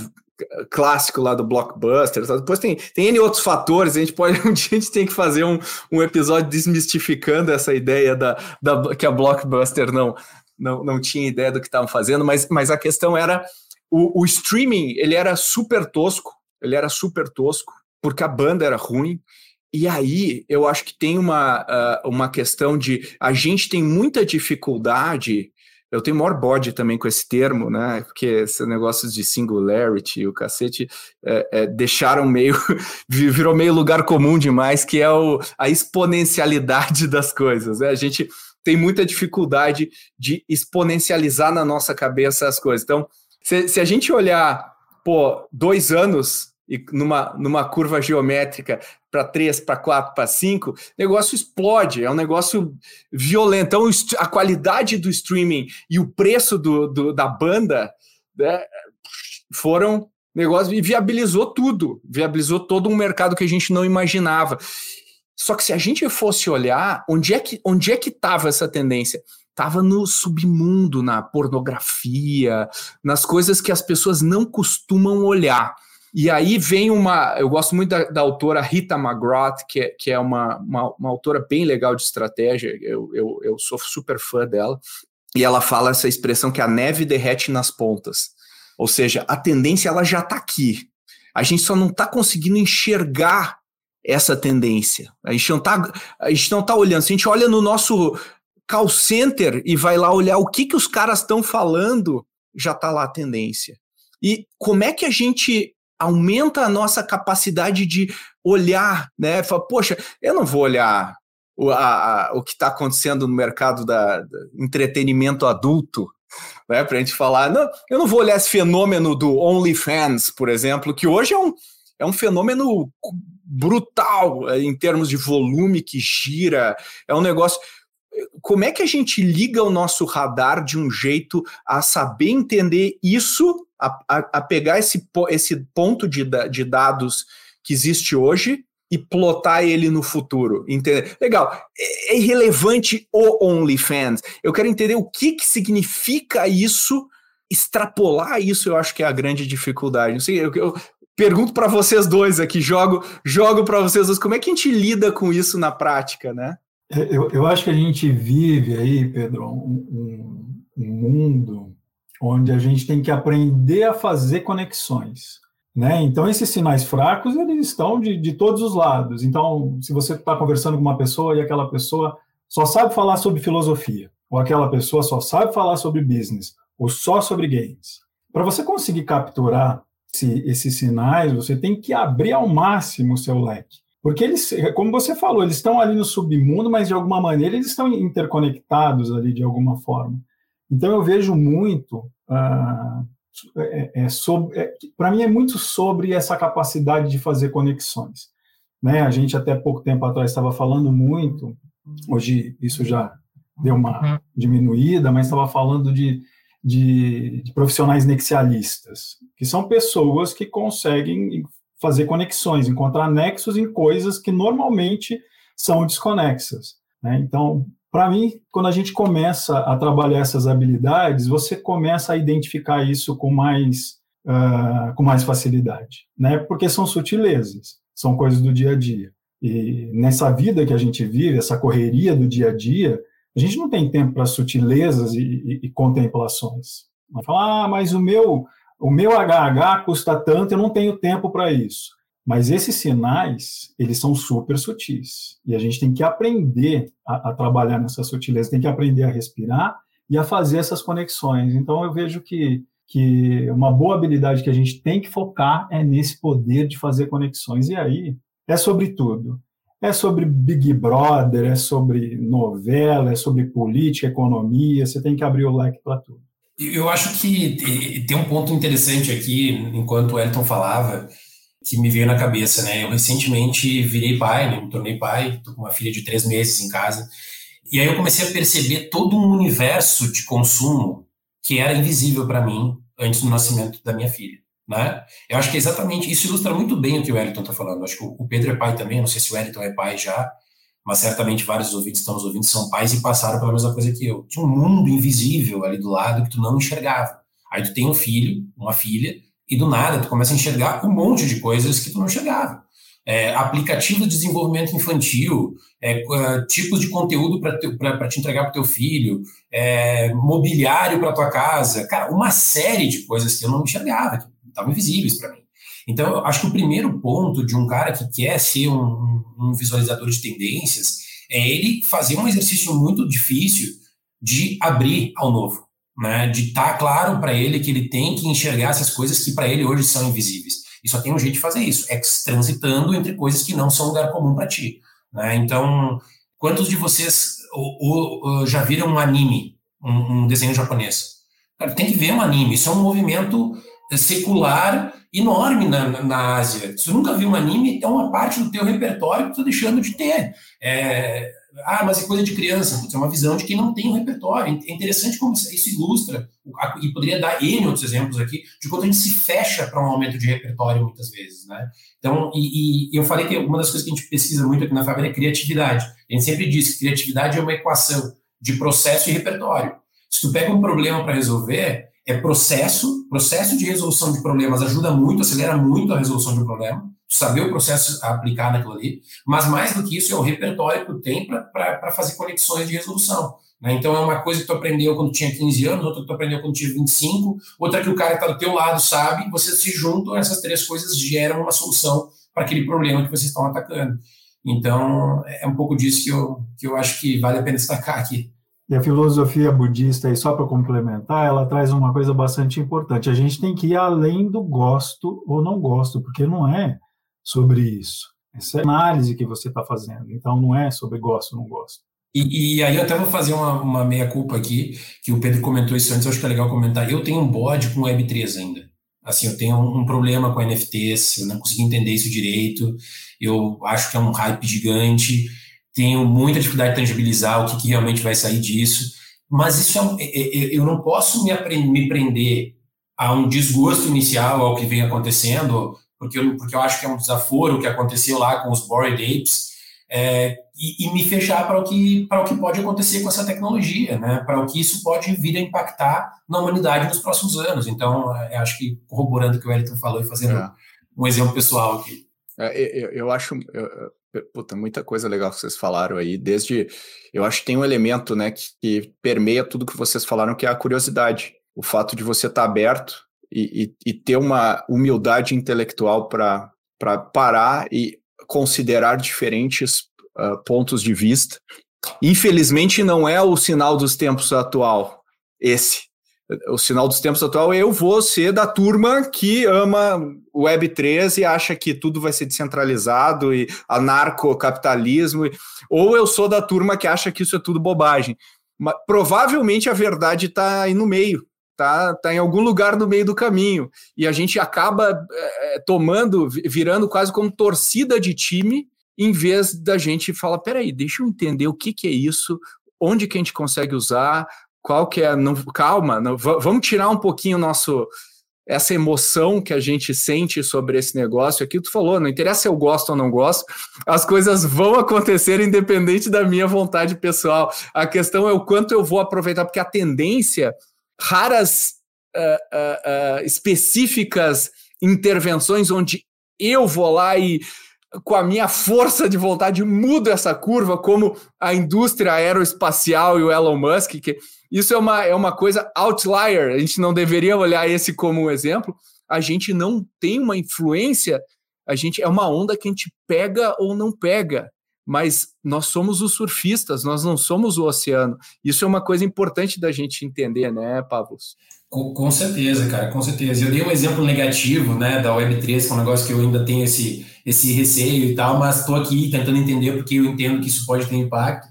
Clássico lá do Blockbuster, depois tem, tem N outros fatores. A gente pode <laughs> um dia a gente tem que fazer um, um episódio desmistificando essa ideia da, da que a Blockbuster não, não, não tinha ideia do que estavam fazendo, mas, mas a questão era o, o streaming ele era super tosco ele era super tosco, porque a banda era ruim. E aí eu acho que tem uma, uh, uma questão de a gente tem muita dificuldade. Eu tenho maior bode também com esse termo, né? Porque esses negócios de singularity, o cacete, é, é, deixaram meio. <laughs> virou meio lugar comum demais, que é o, a exponencialidade <laughs> das coisas. Né? A gente tem muita dificuldade de exponencializar na nossa cabeça as coisas. Então, se, se a gente olhar pô, dois anos e numa, numa curva geométrica para três, para quatro, para cinco, o negócio explode, é um negócio violento. Então, a qualidade do streaming e o preço do, do da banda né, foram negócio e viabilizou tudo, viabilizou todo um mercado que a gente não imaginava. Só que se a gente fosse olhar onde é que onde é que estava essa tendência, estava no submundo, na pornografia, nas coisas que as pessoas não costumam olhar. E aí vem uma. Eu gosto muito da, da autora Rita McGrath, que é, que é uma, uma, uma, autora bem legal de estratégia, eu, eu, eu sou super fã dela. E ela fala essa expressão que a neve derrete nas pontas. Ou seja, a tendência ela já está aqui. A gente só não está conseguindo enxergar essa tendência. A gente não está tá olhando. Se a gente olha no nosso call center e vai lá olhar o que, que os caras estão falando, já está lá a tendência. E como é que a gente aumenta a nossa capacidade de olhar, né? Fala, poxa, eu não vou olhar o, a, a, o que está acontecendo no mercado da, da entretenimento adulto, né? Para a gente falar, não, eu não vou olhar esse fenômeno do OnlyFans, por exemplo, que hoje é um, é um fenômeno brutal é, em termos de volume que gira, é um negócio como é que a gente liga o nosso radar de um jeito a saber entender isso, a, a, a pegar esse, esse ponto de, de dados que existe hoje e plotar ele no futuro. Entender? Legal. É, é irrelevante o OnlyFans. Eu quero entender o que, que significa isso, extrapolar isso, eu acho que é a grande dificuldade. Não sei, eu, eu pergunto para vocês dois aqui, jogo, jogo para vocês dois, como é que a gente lida com isso na prática, né? É, eu, eu acho que a gente vive aí, Pedro, um, um, um mundo onde a gente tem que aprender a fazer conexões. Né? Então, esses sinais fracos, eles estão de, de todos os lados. Então, se você está conversando com uma pessoa e aquela pessoa só sabe falar sobre filosofia, ou aquela pessoa só sabe falar sobre business, ou só sobre games, para você conseguir capturar esse, esses sinais, você tem que abrir ao máximo o seu leque. Porque eles, como você falou, eles estão ali no submundo, mas de alguma maneira eles estão interconectados ali de alguma forma. Então eu vejo muito, uh, é, é é, para mim é muito sobre essa capacidade de fazer conexões. Né? A gente até pouco tempo atrás estava falando muito, hoje isso já deu uma uhum. diminuída, mas estava falando de, de, de profissionais nexialistas, que são pessoas que conseguem fazer conexões, encontrar nexos em coisas que normalmente são desconexas. Né? Então, para mim, quando a gente começa a trabalhar essas habilidades, você começa a identificar isso com mais, uh, com mais facilidade, né? porque são sutilezas, são coisas do dia a dia. E nessa vida que a gente vive, essa correria do dia a dia, a gente não tem tempo para sutilezas e, e, e contemplações. Vai falar, ah, mas o meu, o meu HH custa tanto, eu não tenho tempo para isso. Mas esses sinais, eles são super sutis. E a gente tem que aprender a, a, trabalhar nessa sutileza, tem que aprender a respirar e a fazer essas conexões. Então, eu vejo que, que uma boa habilidade que a gente tem que focar é nesse poder de fazer conexões. E aí, é sobre tudo. É sobre Big Brother, é sobre novela, é sobre política, economia, você tem que abrir o leque para tudo. Eu acho que tem um ponto interessante aqui, enquanto o Elton falava, que me veio na cabeça, né? Eu recentemente virei pai, né? me tornei pai, tô com uma filha de três meses em casa, e aí eu comecei a perceber todo um universo de consumo que era invisível para mim antes do nascimento da minha filha, né? Eu acho que é exatamente isso ilustra muito bem o que o Wellington está falando. Eu acho que o Pedro é pai também, não sei se o Wellington é pai já, mas certamente vários ouvintes estão nos ouvindo são pais e passaram pela mesma coisa que eu. Tinha um mundo invisível ali do lado que tu não enxergava. Aí tu tem um filho, uma filha, e do nada tu começa a enxergar um monte de coisas que tu não enxergava. É, aplicativo de desenvolvimento infantil, é, uh, tipos de conteúdo para te, te entregar para teu filho, é, mobiliário para tua casa, cara, uma série de coisas que eu não enxergava, que estavam invisíveis para mim. Então, eu acho que o primeiro ponto de um cara que quer ser um, um visualizador de tendências é ele fazer um exercício muito difícil de abrir ao novo, né? De estar tá claro para ele que ele tem que enxergar essas coisas que para ele hoje são invisíveis. E só tem um jeito de fazer isso, é transitando entre coisas que não são lugar comum para ti, né? Então, quantos de vocês ou, ou, já viram um anime, um, um desenho japonês? Cara, tem que ver um anime. Isso é um movimento secular enorme na, na, Ásia. Se você nunca viu um anime, é uma parte do teu repertório que tu tá deixando de ter. É, ah, mas é coisa de criança. É uma visão de quem não tem um repertório. É interessante como isso ilustra, e poderia dar N outros exemplos aqui, de quanto a gente se fecha para um aumento de repertório muitas vezes, né? Então, e, e, eu falei que uma das coisas que a gente pesquisa muito aqui na Fábrica é criatividade. A gente sempre diz que criatividade é uma equação. de processo e repertório. Se tu pega um problema para resolver, é processo, processo de resolução de problemas ajuda muito, acelera muito a resolução de um problema, saber o processo a aplicar naquilo ali, mas mais do que isso é o repertório que tu tem para fazer conexões de resolução. Né? Então é uma coisa que tu aprendeu quando tinha 15 anos, outra que tu aprendeu quando tinha 25, outra que o cara que está do teu lado sabe, vocês se juntam, essas três coisas geram uma solução para aquele problema que vocês estão atacando. Então é um pouco disso que eu, que eu acho que vale a pena destacar aqui. E a filosofia budista, e só para complementar, ela traz uma coisa bastante importante. A gente tem que ir além do gosto ou não gosto, porque não é sobre isso. Essa é a análise que você está fazendo. Então, não é sobre gosto ou não gosto. E, e, aí eu até vou fazer uma, uma meia-culpa aqui, que o Pedro comentou isso antes, eu acho que é legal comentar. Eu tenho um bode com Web3 ainda. Assim, eu tenho um, um problema com NFTs, eu não consegui entender isso direito, eu acho que é um hype gigante, tenho muita dificuldade de tangibilizar o que, que realmente vai sair disso, mas isso é, é, é, eu não posso me, me prender a um desgosto inicial ao que vem acontecendo, porque eu, porque eu acho que é um desaforo o que aconteceu lá com os Bored Apes, é, e, e, me fechar para o, que, para o que pode acontecer com essa tecnologia, né? para o que isso pode vir a impactar na humanidade nos próximos anos. Então, é, acho que corroborando o que o Elton falou e fazendo é. um exemplo pessoal aqui. É, eu, eu, acho, eu, puta, muita coisa legal que vocês falaram aí, desde, eu acho que tem um elemento, né, que, que permeia tudo que vocês falaram, que é a curiosidade, o fato de você estar tá aberto e, e, e ter uma humildade intelectual para parar e considerar diferentes uh, pontos de vista. Infelizmente, não é o sinal dos tempos atual, esse. O sinal dos tempos atual é eu vou ser da turma que ama o Web3 e acha que tudo vai ser descentralizado e anarcocapitalismo, ou eu sou da turma que acha que isso é tudo bobagem. Mas, provavelmente a verdade está aí no meio tá, tá em algum lugar no meio do caminho. E a gente acaba é, tomando, virando quase como torcida de time, em vez da gente falar, peraí, deixa eu entender o que, que é isso, onde que a gente consegue usar, qual que é, não, calma, não, vamos tirar um pouquinho nosso essa emoção que a gente sente sobre esse negócio, aqui tu falou, não interessa se eu gosto ou não gosto, as coisas vão acontecer independente da minha vontade pessoal. A questão é o quanto eu vou aproveitar, porque a tendência raras uh, uh, específicas intervenções onde eu vou lá e com a minha força de vontade mudo essa curva, como a indústria aeroespacial e o Elon Musk, que isso é uma, é uma coisa outlier, a gente não deveria olhar esse como um exemplo, a gente não tem uma influência, a gente é uma onda que a gente pega ou não pega mas nós somos os surfistas, nós não somos o oceano. Isso é uma coisa importante da gente entender, né, Pavlos? Com, com certeza, cara, com certeza. Eu dei um exemplo negativo, né, da Web3, que é um negócio que eu ainda tenho esse, esse receio e tal, mas estou aqui tentando entender porque eu entendo que isso pode ter impacto.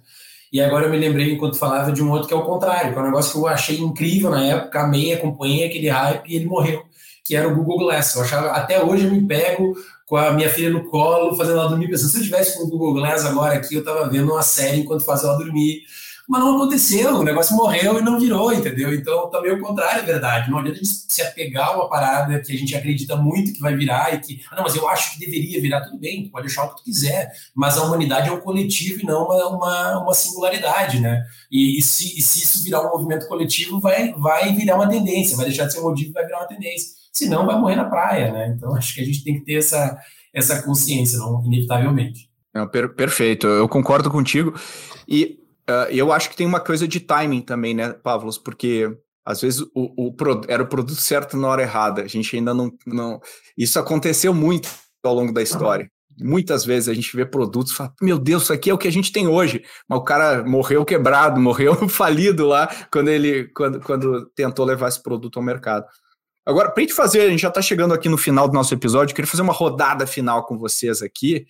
E agora eu me lembrei, enquanto falava, de um outro que é o contrário, que é um negócio que eu achei incrível na época, amei, acompanhei aquele hype e ele morreu, que era o Google Glass. Eu achava, até hoje eu me pego com a minha filha no colo, fazendo ela dormir, pensando, se eu tivesse com o Google Glass agora aqui, eu estava vendo uma série enquanto fazia ela dormir. Mas não aconteceu, o negócio morreu e não virou, entendeu? Então, também o contrário é verdade. Não adianta a gente se apegar a uma parada que a gente acredita muito que vai virar e que, ah, não, mas eu acho que deveria virar, tudo bem, tu pode achar o que tu quiser, mas a humanidade é um coletivo e não uma, uma, uma singularidade, né? E, e, se, e se isso virar um movimento coletivo, vai, vai virar uma tendência, vai deixar de ser um motivo e vai virar uma tendência senão vai morrer na praia, né? Então <laughs> acho que a gente tem que ter essa, essa consciência, não, inevitavelmente. Não, per perfeito, eu concordo contigo. E uh, eu acho que tem uma coisa de timing também, né, Pavlos? Porque às vezes o, o era o produto certo na hora errada. A gente ainda não, não. Isso aconteceu muito ao longo da história. Muitas vezes a gente vê produtos e fala, meu Deus, isso aqui é o que a gente tem hoje. Mas o cara morreu quebrado, <laughs> morreu falido lá quando ele quando, quando tentou levar esse produto ao mercado. Agora, para a gente fazer, a gente já está chegando aqui no final do nosso episódio, queria fazer uma rodada final com vocês aqui,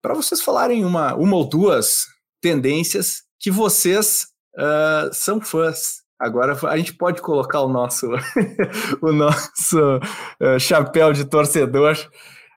para vocês falarem uma, uma ou duas tendências que vocês uh, são fãs. Agora a gente pode colocar o nosso, <laughs> o nosso uh, chapéu de torcedor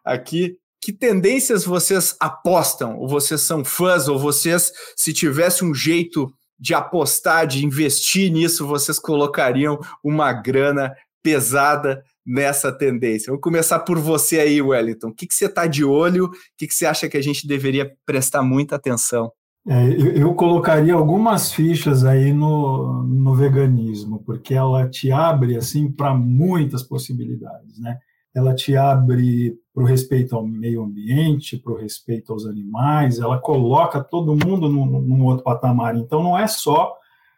aqui. Que tendências vocês apostam? Ou vocês são fãs? Ou vocês, se tivesse um jeito de apostar, de investir nisso, vocês colocariam uma grana pesada nessa tendência. Vou começar por você aí, Wellington. O que, que você está de olho? O que, que você acha que a gente deveria prestar muita atenção? É, eu, eu, colocaria algumas fichas aí no, no veganismo, porque ela te abre assim para muitas possibilidades, né? Ela te abre para o respeito ao meio ambiente, para o respeito aos animais, ela coloca todo mundo num, num outro patamar. Então não é só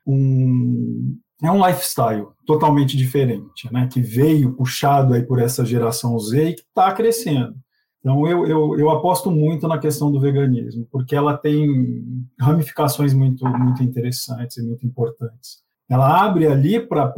um, é um lifestyle totalmente diferente, né, que veio puxado aí por essa geração Z e que está crescendo. Então, eu, eu, eu, aposto muito na questão do veganismo, porque ela tem ramificações muito, muito interessantes e muito importantes. Ela abre ali para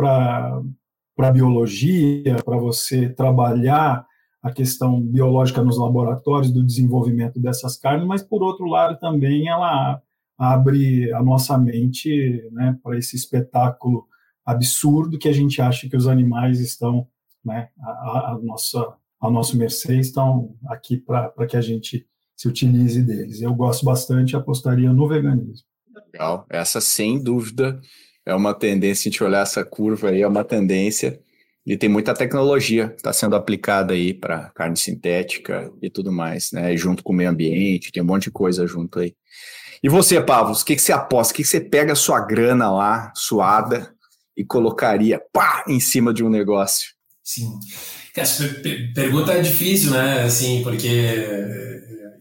a biologia, para você trabalhar a questão biológica nos laboratórios do desenvolvimento dessas carnes, mas, por outro lado, também ela abre a nossa mente né, para esse espetáculo absurdo que a gente acha que os animais estão né, a, a nossa ao nosso mercê estão aqui para que a gente se utilize deles. Eu gosto bastante, apostaria no veganismo. Legal, essa sem dúvida é uma tendência, a gente olhar essa curva aí, é uma tendência, e tem muita tecnologia que está sendo aplicada aí para carne sintética e tudo mais, né? junto com o meio ambiente, tem um monte de coisa junto aí. E você, Pavlos, o que, que você aposta? O que, que você pega a sua grana lá, suada, e colocaria pá, em cima de um negócio? Sim. Essa pergunta é difícil, né? Assim, porque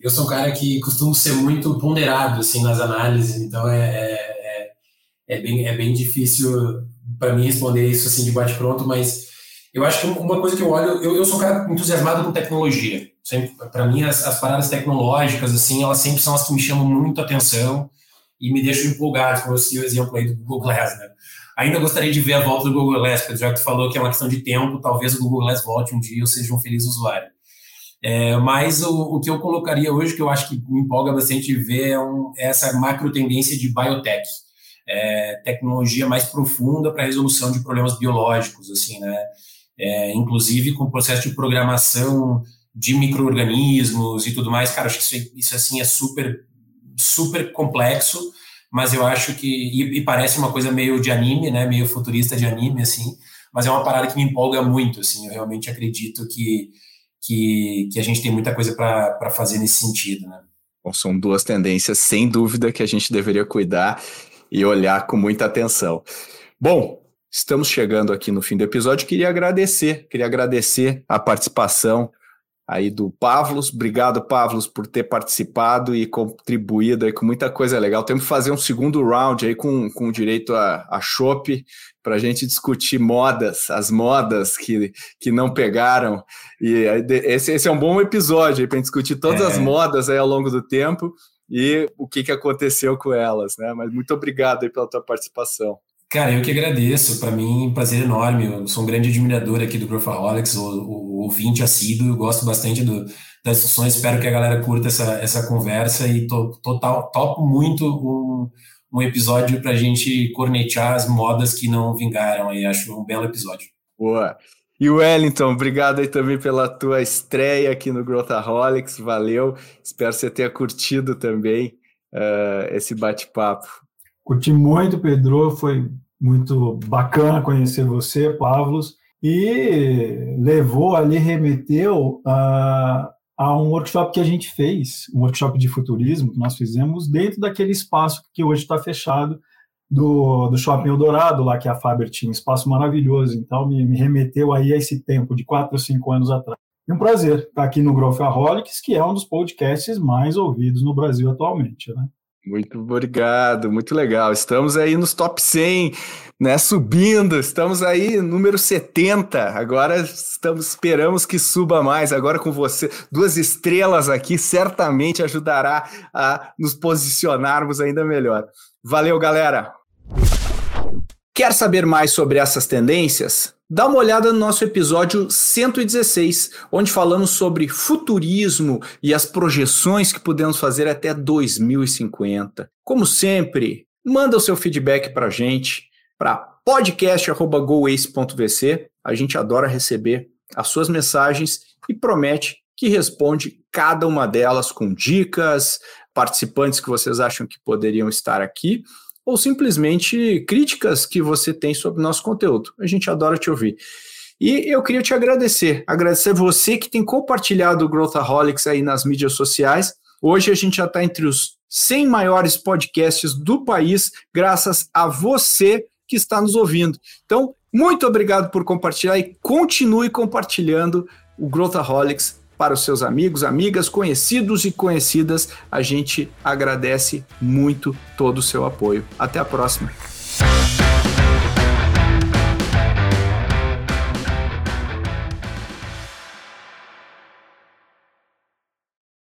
eu sou um cara que costumo ser muito ponderado assim nas análises, então é, é, é, é bem, é bem difícil para mim responder isso assim de bate pronto, mas eu acho que uma coisa que eu olho, eu, eu sou um cara entusiasmado com tecnologia. Para mim as, as paradas tecnológicas assim, elas sempre são as que me chamam muito atenção e me deixam empolgado, como eu o exemplo aí do Google Glass, né? Ainda gostaria de ver a volta do Google Glass, porque já que tu falou que é uma questão de tempo, talvez o Google Glass volte um dia e eu seja um feliz usuário. É, mas o, o, que eu colocaria hoje, que eu acho que me empolga bastante ver, é, um, é essa macro tendência de biotech. É, tecnologia mais profunda para resolução de problemas biológicos, assim, né? É, inclusive com o processo de programação de micro-organismos e tudo mais, cara, acho que isso, isso assim é super, super complexo, mas eu acho que. E, e, parece uma coisa meio de anime, né? Meio futurista de anime, assim. Mas é uma parada que me empolga muito, assim. Eu realmente acredito que, que, que a gente tem muita coisa para fazer nesse sentido, né? Bom, são duas tendências, sem dúvida, que a gente deveria cuidar e olhar com muita atenção. Bom, estamos chegando aqui no fim do episódio. Queria agradecer, queria agradecer a participação aí do Pavlos. Obrigado, Pavlos, por ter participado e contribuído aí com muita coisa legal. Temos que fazer um segundo round aí com, com direito a, a chopp para a gente discutir modas, as modas que, que não pegaram. E esse, esse é um bom episódio para discutir todas é. as modas aí ao longo do tempo e o que, que aconteceu com elas, né? Mas muito obrigado aí pela tua participação. Cara, eu que agradeço. Para mim, um prazer enorme. Eu sou um grande admirador aqui do Growthaholics, o, o ouvinte assíduo. Eu gosto bastante do, das discussões. Espero que a galera curta essa, essa conversa e to, total, topo muito um, um episódio para a gente cornetear as modas que não vingaram. Aí acho um belo episódio. Boa. E Wellington, obrigado aí também pela tua estreia aqui no Growthaholics. Valeu. Espero que você tenha curtido também uh, esse bate-papo. Curti muito, Pedro. Foi muito bacana conhecer você, Pavlos, e levou ali, remeteu a, a um workshop que a gente fez, um workshop de futurismo que nós fizemos dentro daquele espaço que hoje está fechado do, do Shopping Eldorado, lá que a Faber tinha, um espaço maravilhoso. Então, me, me remeteu aí a esse tempo de quatro ou cinco anos atrás. E um prazer estar aqui no Growthaholics, que é um dos podcasts mais ouvidos no Brasil atualmente, né? Muito obrigado, muito legal. Estamos aí nos top 100, né? Subindo, estamos aí número 70. Agora estamos esperamos que suba mais. Agora com você, duas estrelas aqui certamente ajudará a nos posicionarmos ainda melhor. Valeu, galera. Quer saber mais sobre essas tendências? Dá uma olhada no nosso episódio 116, onde falamos sobre futurismo e as projeções que podemos fazer até 2050. Como sempre, manda o seu feedback para a gente, para podcast.goace.vc. A gente adora receber as suas mensagens e promete que responde cada uma delas com dicas, participantes que vocês acham que poderiam estar aqui ou simplesmente críticas que você tem sobre o nosso conteúdo. A gente adora te ouvir. E eu queria te agradecer, agradecer você que tem compartilhado o Growthaholics aí nas mídias sociais. Hoje a gente já está entre os 100 maiores podcasts do país, graças a você que está nos ouvindo. Então, muito obrigado por compartilhar e continue compartilhando o Growthaholics para os seus amigos, amigas, conhecidos e conhecidas. A gente agradece muito todo o seu apoio. Até a próxima.